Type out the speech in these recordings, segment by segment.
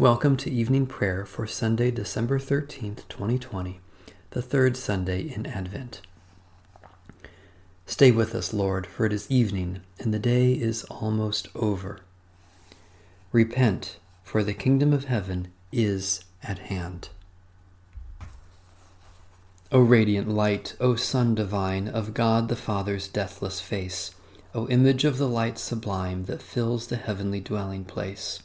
Welcome to evening prayer for Sunday, December 13th, 2020, the third Sunday in Advent. Stay with us, Lord, for it is evening, and the day is almost over. Repent, for the kingdom of heaven is at hand. O radiant light, O Sun divine, of God the Father's deathless face, O image of the light sublime that fills the heavenly dwelling place.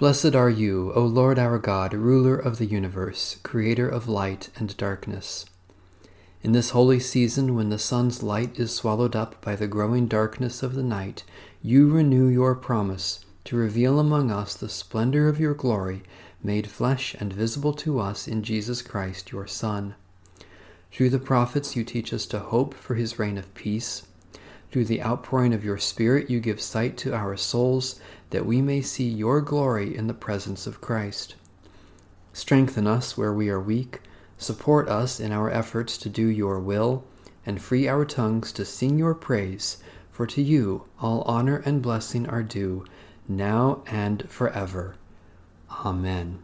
Blessed are you, O Lord our God, ruler of the universe, creator of light and darkness. In this holy season, when the sun's light is swallowed up by the growing darkness of the night, you renew your promise to reveal among us the splendor of your glory, made flesh and visible to us in Jesus Christ, your Son. Through the prophets, you teach us to hope for his reign of peace through the outpouring of your Spirit, you give sight to our souls, that we may see your glory in the presence of Christ. Strengthen us where we are weak, support us in our efforts to do your will, and free our tongues to sing your praise, for to you all honor and blessing are due, now and forever. Amen.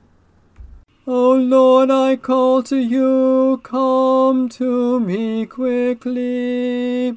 O Lord, I call to you, come to me quickly.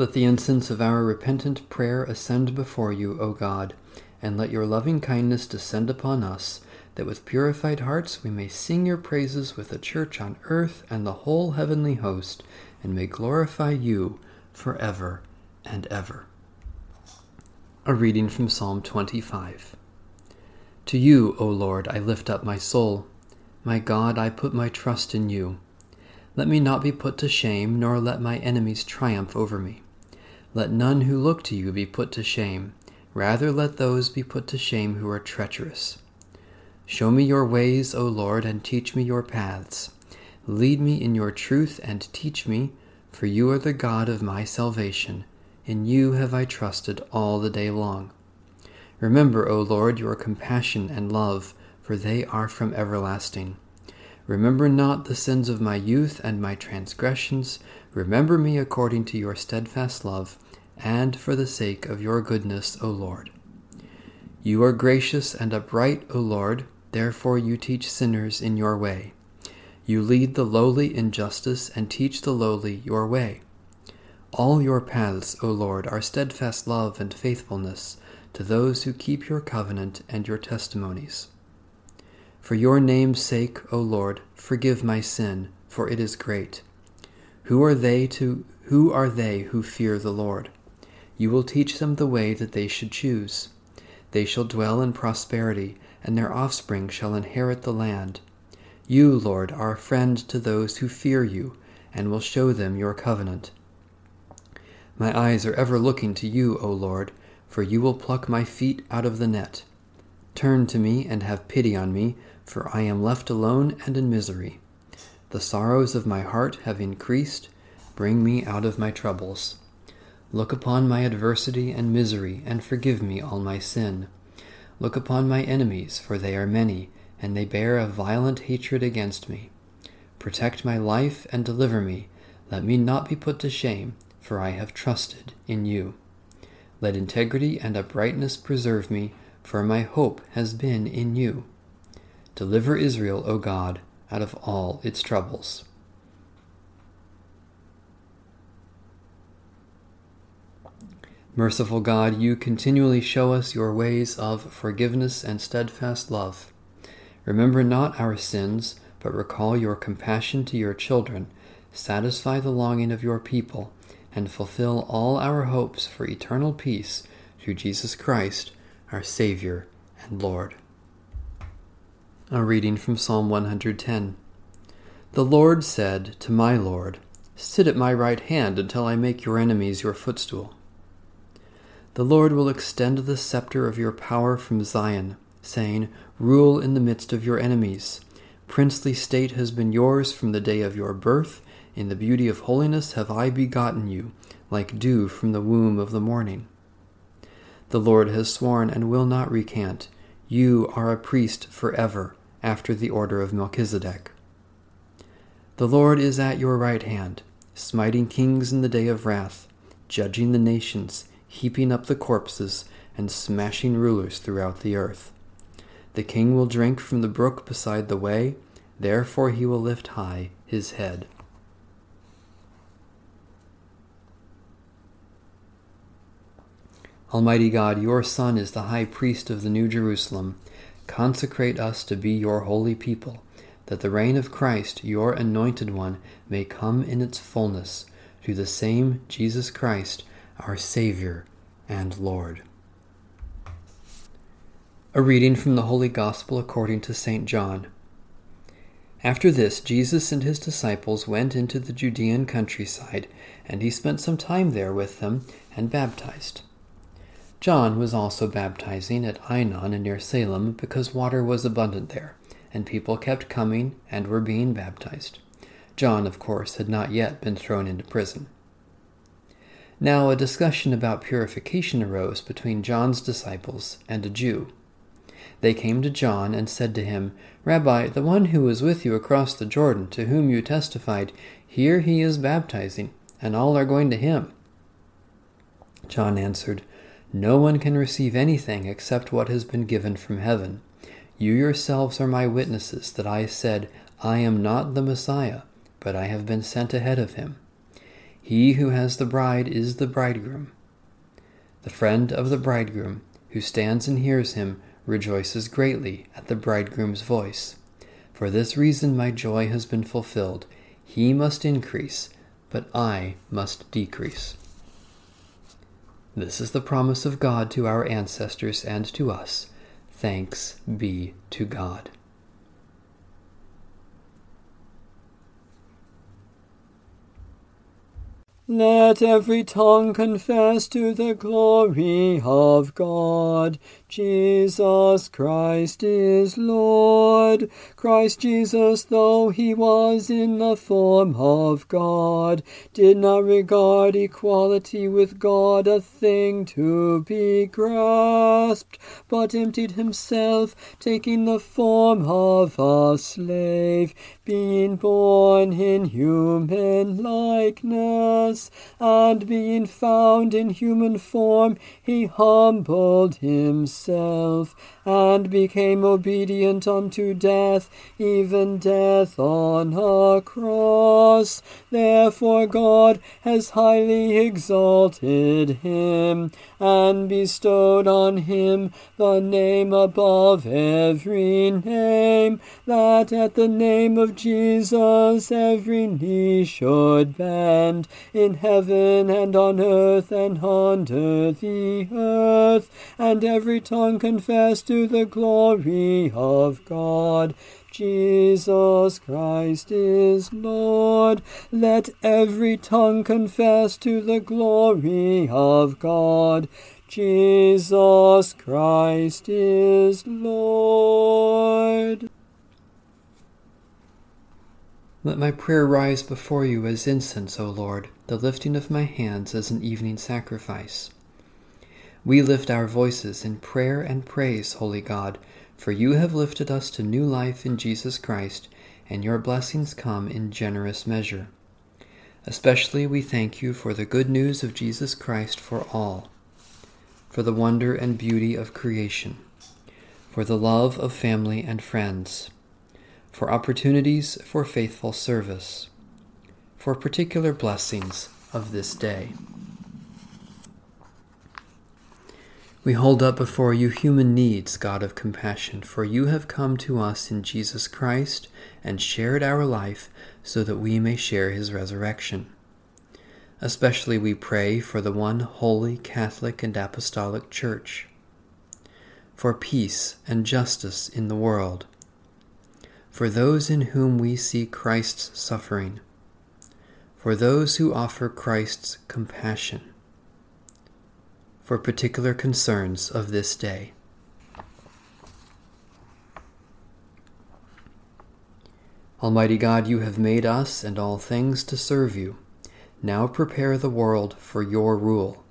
Let the incense of our repentant prayer ascend before you, O God, and let your loving kindness descend upon us, that with purified hearts we may sing your praises with the church on earth and the whole heavenly host, and may glorify you for ever and ever. A reading from Psalm 25. To you, O Lord, I lift up my soul. My God, I put my trust in you. Let me not be put to shame, nor let my enemies triumph over me. Let none who look to you be put to shame. Rather, let those be put to shame who are treacherous. Show me your ways, O Lord, and teach me your paths. Lead me in your truth and teach me, for you are the God of my salvation. In you have I trusted all the day long. Remember, O Lord, your compassion and love, for they are from everlasting. Remember not the sins of my youth and my transgressions. Remember me according to your steadfast love, and for the sake of your goodness, O Lord. You are gracious and upright, O Lord, therefore you teach sinners in your way. You lead the lowly in justice and teach the lowly your way. All your paths, O Lord, are steadfast love and faithfulness to those who keep your covenant and your testimonies. For your name's sake, O Lord, forgive my sin, for it is great. Who are they to who are they who fear the Lord? You will teach them the way that they should choose. They shall dwell in prosperity, and their offspring shall inherit the land. You, Lord, are a friend to those who fear you, and will show them your covenant. My eyes are ever looking to you, O Lord, for you will pluck my feet out of the net. Turn to me and have pity on me, for I am left alone and in misery. The sorrows of my heart have increased. Bring me out of my troubles. Look upon my adversity and misery, and forgive me all my sin. Look upon my enemies, for they are many, and they bear a violent hatred against me. Protect my life and deliver me. Let me not be put to shame, for I have trusted in you. Let integrity and uprightness preserve me, for my hope has been in you. Deliver Israel, O God, out of all its troubles. Merciful God, you continually show us your ways of forgiveness and steadfast love. Remember not our sins, but recall your compassion to your children. Satisfy the longing of your people, and fulfill all our hopes for eternal peace through Jesus Christ, our Savior and Lord. A reading from Psalm 110. The Lord said to my Lord, Sit at my right hand until I make your enemies your footstool. The Lord will extend the scepter of your power from Zion, saying, Rule in the midst of your enemies. Princely state has been yours from the day of your birth. In the beauty of holiness have I begotten you, like dew from the womb of the morning. The Lord has sworn and will not recant. You are a priest forever, after the order of Melchizedek. The Lord is at your right hand, smiting kings in the day of wrath, judging the nations heaping up the corpses and smashing rulers throughout the earth. The king will drink from the brook beside the way, therefore he will lift high his head. Almighty God, your Son is the high priest of the New Jerusalem. Consecrate us to be your holy people, that the reign of Christ, your anointed one, may come in its fullness, through the same Jesus Christ, our Savior and Lord. A reading from the Holy Gospel according to St. John. After this, Jesus and his disciples went into the Judean countryside, and he spent some time there with them and baptized. John was also baptizing at Aenon near Salem because water was abundant there, and people kept coming and were being baptized. John, of course, had not yet been thrown into prison. Now a discussion about purification arose between John's disciples and a Jew. They came to John and said to him, Rabbi, the one who was with you across the Jordan, to whom you testified, here he is baptizing, and all are going to him. John answered, No one can receive anything except what has been given from heaven. You yourselves are my witnesses that I said, I am not the Messiah, but I have been sent ahead of him. He who has the bride is the bridegroom. The friend of the bridegroom, who stands and hears him, rejoices greatly at the bridegroom's voice. For this reason my joy has been fulfilled. He must increase, but I must decrease. This is the promise of God to our ancestors and to us. Thanks be to God. Let every tongue confess to the glory of God. Jesus Christ is Lord. Christ Jesus, though he was in the form of God, did not regard equality with God a thing to be grasped, but emptied himself, taking the form of a slave, being born in human likeness and being found in human form, he humbled himself, and became obedient unto death, even death on a cross. Therefore God has highly exalted him, and bestowed on him the name above every name, that at the name of Jesus every knee should bend, in heaven and on earth and under the earth, and every tongue confess to the glory of God. Jesus Christ is Lord. Let every tongue confess to the glory of God. Jesus Christ is Lord. Let my prayer rise before you as incense, O Lord, the lifting of my hands as an evening sacrifice. We lift our voices in prayer and praise, Holy God, for you have lifted us to new life in Jesus Christ, and your blessings come in generous measure. Especially we thank you for the good news of Jesus Christ for all, for the wonder and beauty of creation, for the love of family and friends, for opportunities for faithful service, for particular blessings of this day. We hold up before you human needs, God of compassion, for you have come to us in Jesus Christ and shared our life so that we may share his resurrection. Especially we pray for the one holy Catholic and Apostolic Church, for peace and justice in the world, for those in whom we see Christ's suffering, for those who offer Christ's compassion for particular concerns of this day. Almighty God, you have made us and all things to serve you. Now prepare the world for your rule.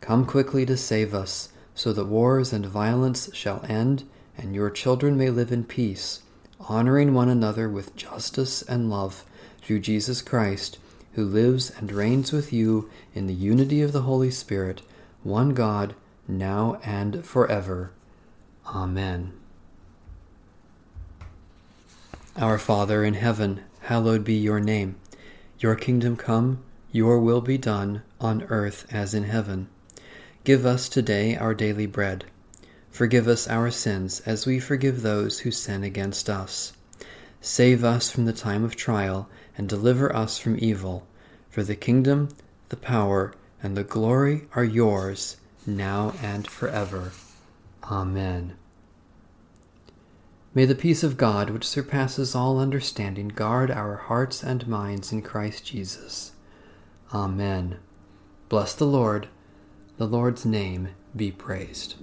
Come quickly to save us, so that wars and violence shall end, and your children may live in peace, honoring one another with justice and love, through Jesus Christ, who lives and reigns with you in the unity of the Holy Spirit one God, now and forever. Amen. Our Father in heaven, hallowed be your name. Your kingdom come, your will be done, on earth as in heaven. Give us today our daily bread. Forgive us our sins as we forgive those who sin against us. Save us from the time of trial and deliver us from evil. For the kingdom, the power, and the glory are yours now and forever. Amen. May the peace of God, which surpasses all understanding, guard our hearts and minds in Christ Jesus. Amen. Bless the Lord. The Lord's name be praised.